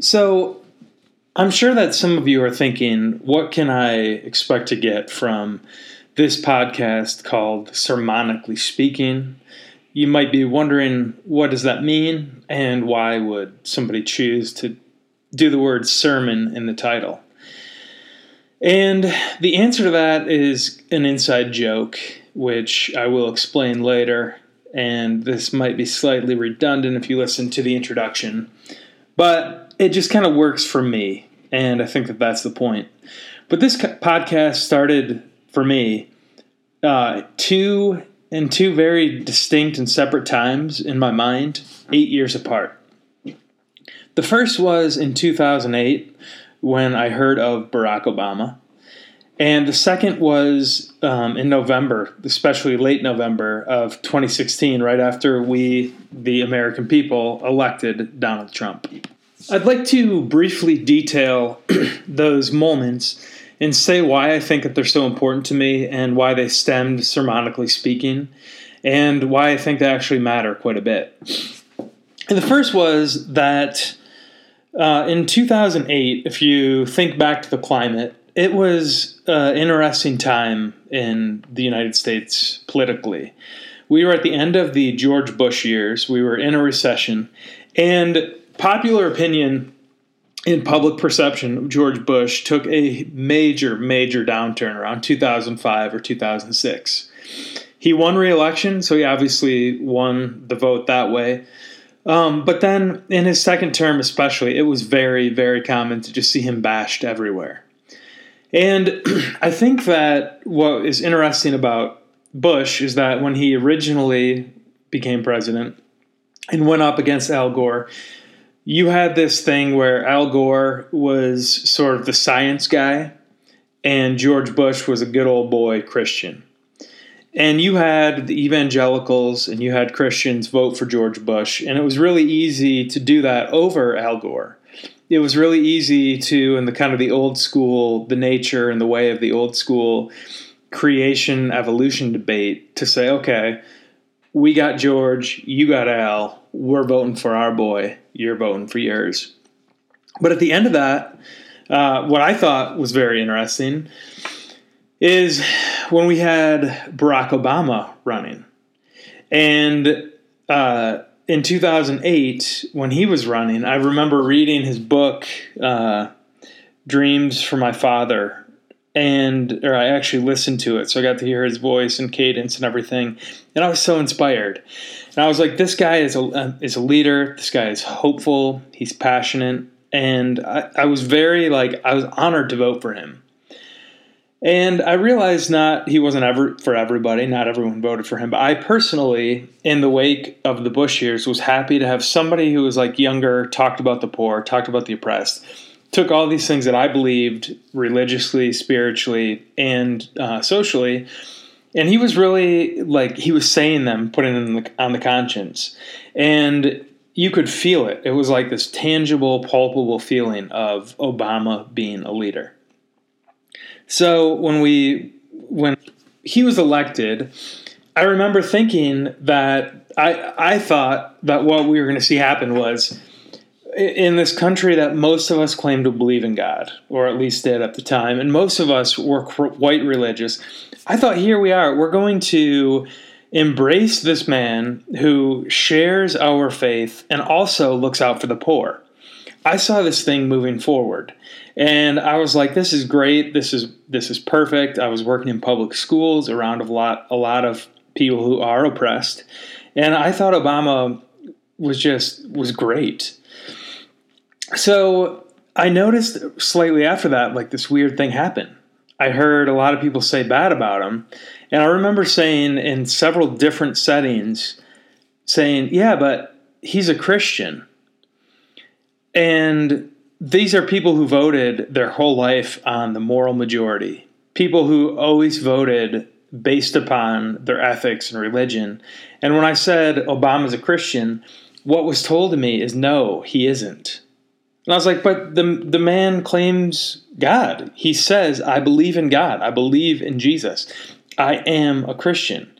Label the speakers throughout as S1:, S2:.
S1: So, I'm sure that some of you are thinking, what can I expect to get from this podcast called Sermonically Speaking? You might be wondering, what does that mean? And why would somebody choose to do the word sermon in the title? And the answer to that is an inside joke, which I will explain later. And this might be slightly redundant if you listen to the introduction, but it just kind of works for me. And I think that that's the point. But this podcast started for me uh, two in two very distinct and separate times in my mind, eight years apart. The first was in 2008 when I heard of Barack Obama. And the second was um, in November, especially late November of 2016, right after we, the American people, elected Donald Trump. I'd like to briefly detail those moments and say why I think that they're so important to me and why they stemmed sermonically speaking and why I think they actually matter quite a bit. And the first was that uh, in 2008, if you think back to the climate, it was an interesting time in the United States politically. We were at the end of the George Bush years, we were in a recession, and popular opinion in public perception George Bush took a major, major downturn around 2005 or 2006. He won re election, so he obviously won the vote that way. Um, but then in his second term, especially, it was very, very common to just see him bashed everywhere. And I think that what is interesting about Bush is that when he originally became president and went up against Al Gore, you had this thing where Al Gore was sort of the science guy and George Bush was a good old boy Christian. And you had the evangelicals and you had Christians vote for George Bush, and it was really easy to do that over Al Gore it was really easy to in the kind of the old school the nature and the way of the old school creation evolution debate to say okay we got george you got al we're voting for our boy you're voting for yours. But at the end of that uh, what i thought was very interesting is when we had barack obama running. And uh, in 2008 when he was running i remember reading his book uh, dreams for my father and or i actually listened to it so i got to hear his voice and cadence and everything and i was so inspired. And i was like this guy is a uh, is a leader this guy is hopeful he's passionate and I, I was very like i was honored to vote for him and I realized not he wasn't ever for everybody, not everyone voted for him, but I personally, in the wake of the Bush years, was happy to have somebody who was like younger, talked about the poor, talked about the oppressed, took all these things that I believed religiously, spiritually, and uh, socially, and he was really like he was saying them, putting them the, on the conscience, and you could feel it. It was like this tangible, palpable feeling of Obama being a leader. So when we when he was elected, I remember thinking that I I thought that what we were going to see happen was in this country that most of us claim to believe in God, or at least did at the time, and most of us were quite religious. I thought here we are. We're going to embrace this man who shares our faith and also looks out for the poor. I saw this thing moving forward. And I was like, this is great. This is this is perfect. I was working in public schools around a lot a lot of people who are oppressed. And I thought Obama was just was great. So I noticed slightly after that, like this weird thing happened. I heard a lot of people say bad about him. And I remember saying in several different settings, saying, yeah, but he's a Christian. And these are people who voted their whole life on the moral majority, people who always voted based upon their ethics and religion. And when I said Obama's a Christian, what was told to me is no, he isn't. And I was like, but the the man claims God. He says, I believe in God. I believe in Jesus. I am a Christian.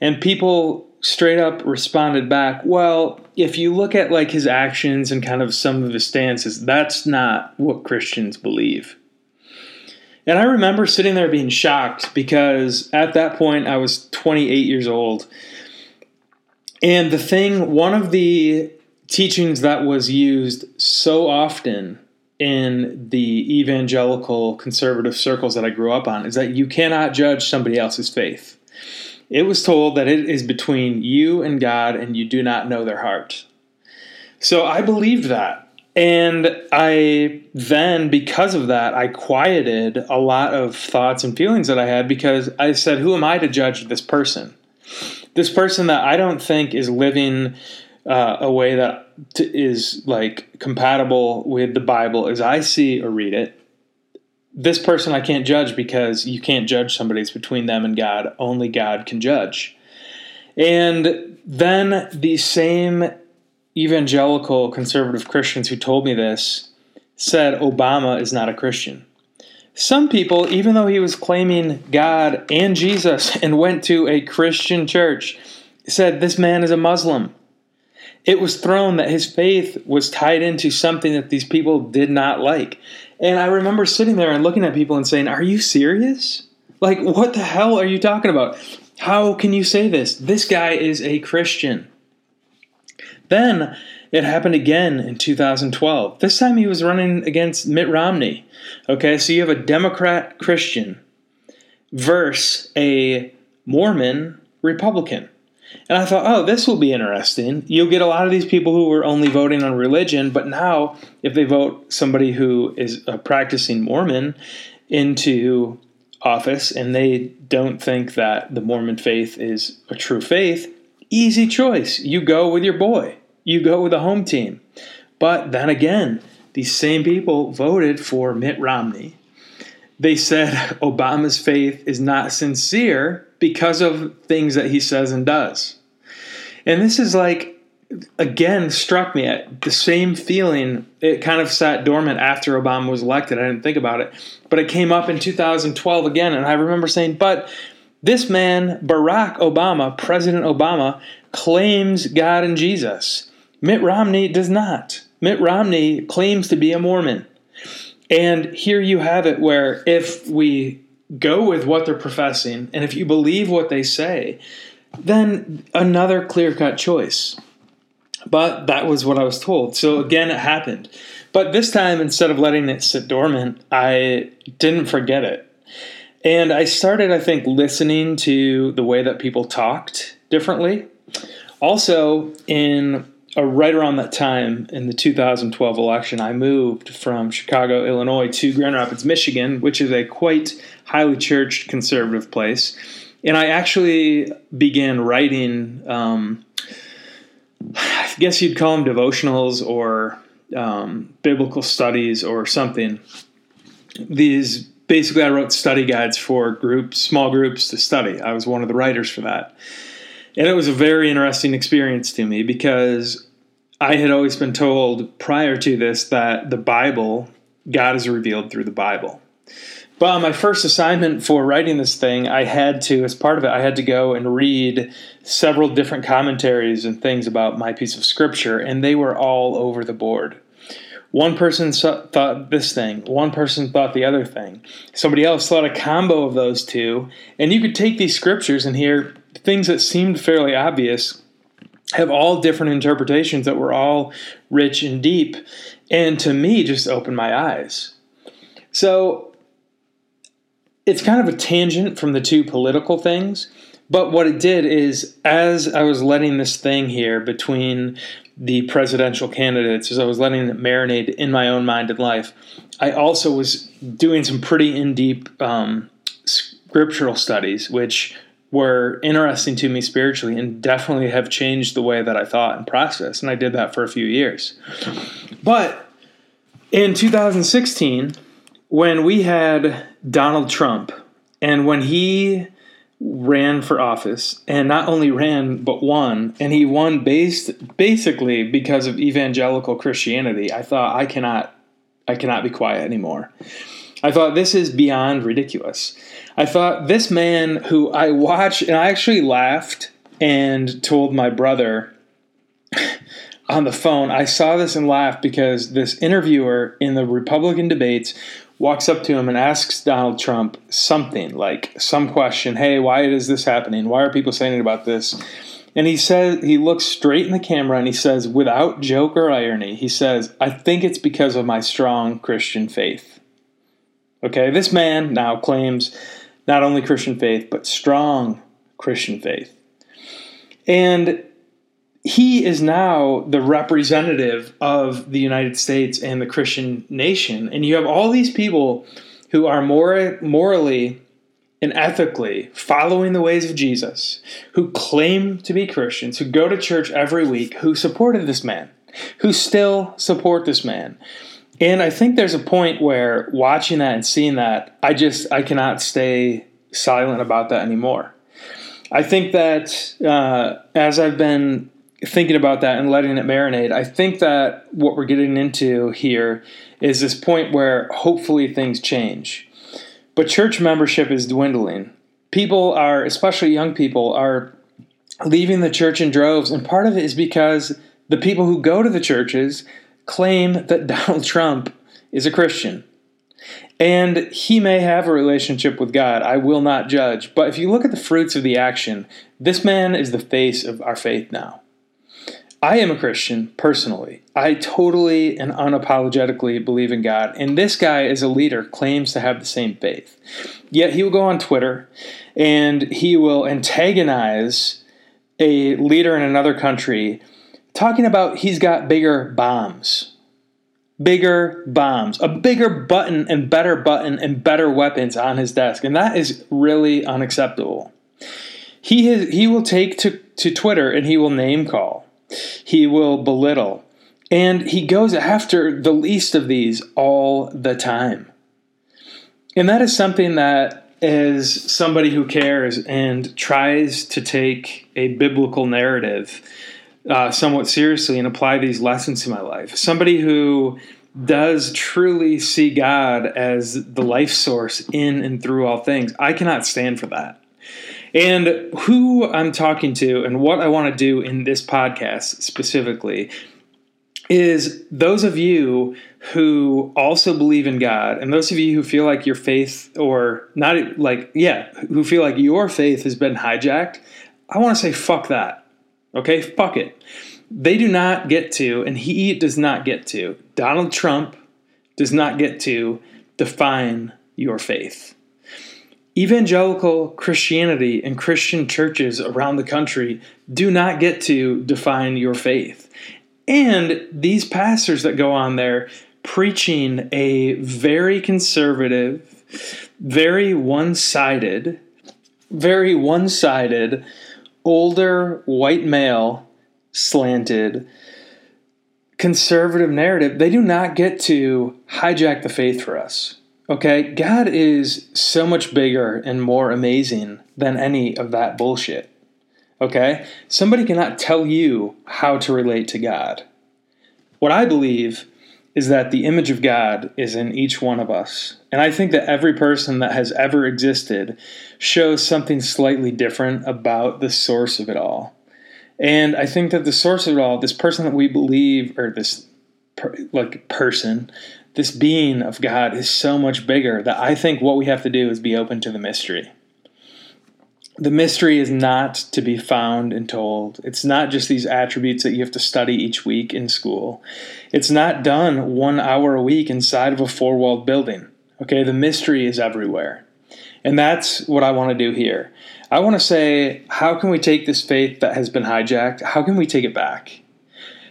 S1: And people straight up responded back, "Well, if you look at like his actions and kind of some of his stances, that's not what Christians believe." And I remember sitting there being shocked because at that point I was 28 years old. And the thing, one of the teachings that was used so often in the evangelical conservative circles that I grew up on is that you cannot judge somebody else's faith. It was told that it is between you and God and you do not know their heart. So I believed that. And I then, because of that, I quieted a lot of thoughts and feelings that I had because I said, Who am I to judge this person? This person that I don't think is living uh, a way that t- is like compatible with the Bible as I see or read it. This person I can't judge because you can't judge somebody. It's between them and God. Only God can judge. And then the same evangelical conservative Christians who told me this said Obama is not a Christian. Some people, even though he was claiming God and Jesus and went to a Christian church, said this man is a Muslim. It was thrown that his faith was tied into something that these people did not like. And I remember sitting there and looking at people and saying, Are you serious? Like, what the hell are you talking about? How can you say this? This guy is a Christian. Then it happened again in 2012. This time he was running against Mitt Romney. Okay, so you have a Democrat Christian versus a Mormon Republican. And I thought, oh, this will be interesting. You'll get a lot of these people who were only voting on religion, but now if they vote somebody who is a practicing Mormon into office and they don't think that the Mormon faith is a true faith, easy choice. You go with your boy you go with the home team. But then again, these same people voted for Mitt Romney. They said Obama's faith is not sincere because of things that he says and does. And this is like, again, struck me at the same feeling. It kind of sat dormant after Obama was elected. I didn't think about it. But it came up in 2012 again. And I remember saying, but this man, Barack Obama, President Obama, claims God and Jesus. Mitt Romney does not. Mitt Romney claims to be a Mormon. And here you have it where if we go with what they're professing and if you believe what they say, then another clear cut choice. But that was what I was told. So again, it happened. But this time, instead of letting it sit dormant, I didn't forget it. And I started, I think, listening to the way that people talked differently. Also, in uh, right around that time in the 2012 election, I moved from Chicago, Illinois to Grand Rapids, Michigan, which is a quite highly churched conservative place. And I actually began writing, um, I guess you'd call them devotionals or um, biblical studies or something. These basically, I wrote study guides for groups, small groups to study. I was one of the writers for that. And it was a very interesting experience to me because I had always been told prior to this that the Bible, God is revealed through the Bible. But on my first assignment for writing this thing, I had to, as part of it, I had to go and read several different commentaries and things about my piece of scripture, and they were all over the board. One person thought this thing, one person thought the other thing. Somebody else thought a combo of those two, and you could take these scriptures and hear things that seemed fairly obvious have all different interpretations that were all rich and deep and to me just opened my eyes so it's kind of a tangent from the two political things but what it did is as i was letting this thing here between the presidential candidates as i was letting it marinate in my own mind and life i also was doing some pretty in-deep um, scriptural studies which were interesting to me spiritually and definitely have changed the way that I thought and processed. And I did that for a few years. But in 2016, when we had Donald Trump and when he ran for office and not only ran but won. And he won based basically because of evangelical Christianity. I thought I cannot I cannot be quiet anymore. I thought this is beyond ridiculous. I thought this man who I watched, and I actually laughed and told my brother on the phone. I saw this and laughed because this interviewer in the Republican debates walks up to him and asks Donald Trump something like some question, "Hey, why is this happening? Why are people saying about this?" And he says he looks straight in the camera and he says without joke or irony, he says, "I think it's because of my strong Christian faith." Okay, this man now claims not only Christian faith but strong Christian faith. And he is now the representative of the United States and the Christian nation. And you have all these people who are more morally and ethically following the ways of Jesus, who claim to be Christians, who go to church every week, who supported this man, who still support this man. And I think there's a point where watching that and seeing that, I just I cannot stay silent about that anymore. I think that uh, as I've been thinking about that and letting it marinate, I think that what we're getting into here is this point where hopefully things change. But church membership is dwindling. People are, especially young people, are leaving the church in droves. And part of it is because the people who go to the churches claim that Donald Trump is a Christian. And he may have a relationship with God. I will not judge. But if you look at the fruits of the action, this man is the face of our faith now. I am a Christian personally. I totally and unapologetically believe in God. And this guy, as a leader, claims to have the same faith. Yet he will go on Twitter and he will antagonize a leader in another country talking about he's got bigger bombs. Bigger bombs, a bigger button and better button and better weapons on his desk. And that is really unacceptable. He, has, he will take to, to Twitter and he will name call he will belittle. And he goes after the least of these all the time. And that is something that, as somebody who cares and tries to take a biblical narrative uh, somewhat seriously and apply these lessons to my life, somebody who does truly see God as the life source in and through all things, I cannot stand for that. And who I'm talking to and what I want to do in this podcast specifically is those of you who also believe in God and those of you who feel like your faith or not like yeah, who feel like your faith has been hijacked, I want to say fuck that. Okay? Fuck it. They do not get to and he does not get to. Donald Trump does not get to define your faith. Evangelical Christianity and Christian churches around the country do not get to define your faith. And these pastors that go on there preaching a very conservative, very one sided, very one sided, older white male slanted conservative narrative, they do not get to hijack the faith for us. Okay, God is so much bigger and more amazing than any of that bullshit. Okay? Somebody cannot tell you how to relate to God. What I believe is that the image of God is in each one of us. And I think that every person that has ever existed shows something slightly different about the source of it all. And I think that the source of it all, this person that we believe, or this per, like person this being of God is so much bigger that I think what we have to do is be open to the mystery. The mystery is not to be found and told. It's not just these attributes that you have to study each week in school. It's not done one hour a week inside of a four walled building. Okay, the mystery is everywhere. And that's what I want to do here. I want to say, how can we take this faith that has been hijacked? How can we take it back?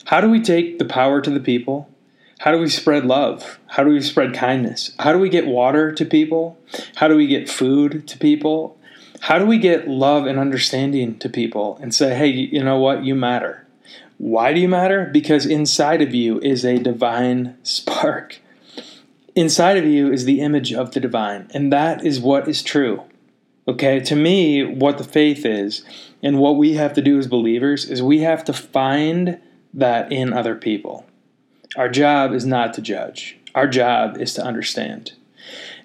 S1: How do we take the power to the people? How do we spread love? How do we spread kindness? How do we get water to people? How do we get food to people? How do we get love and understanding to people and say, hey, you know what? You matter. Why do you matter? Because inside of you is a divine spark. Inside of you is the image of the divine, and that is what is true. Okay, to me, what the faith is and what we have to do as believers is we have to find that in other people. Our job is not to judge, our job is to understand.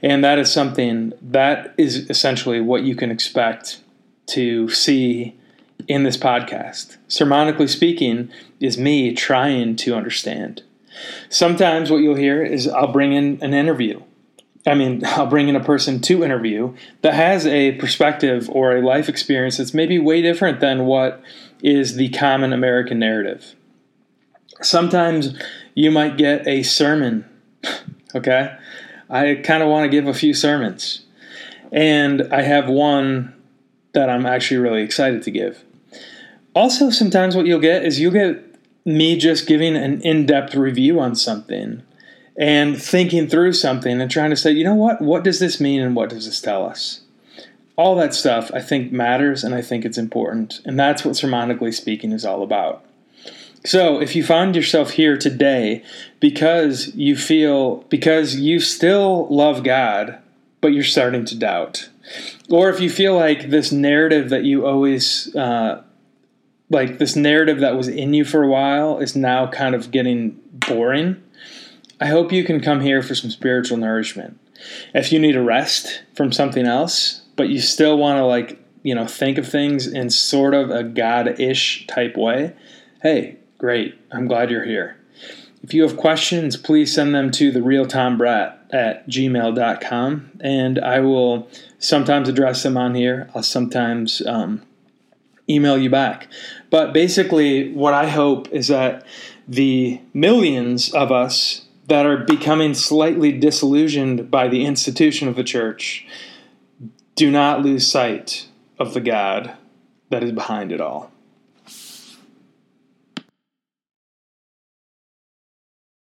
S1: And that is something that is essentially what you can expect to see in this podcast. Sermonically speaking is me trying to understand. Sometimes what you'll hear is I'll bring in an interview. I mean, I'll bring in a person to interview that has a perspective or a life experience that's maybe way different than what is the common American narrative. Sometimes you might get a sermon, okay? I kind of want to give a few sermons. And I have one that I'm actually really excited to give. Also, sometimes what you'll get is you'll get me just giving an in depth review on something and thinking through something and trying to say, you know what, what does this mean and what does this tell us? All that stuff I think matters and I think it's important. And that's what sermonically speaking is all about. So, if you find yourself here today because you feel, because you still love God, but you're starting to doubt, or if you feel like this narrative that you always, uh, like this narrative that was in you for a while is now kind of getting boring, I hope you can come here for some spiritual nourishment. If you need a rest from something else, but you still want to, like, you know, think of things in sort of a God ish type way, hey, Great. I'm glad you're here. If you have questions, please send them to the real at gmail.com and I will sometimes address them on here. I'll sometimes um, email you back. But basically, what I hope is that the millions of us that are becoming slightly disillusioned by the institution of the church do not lose sight of the God that is behind it all.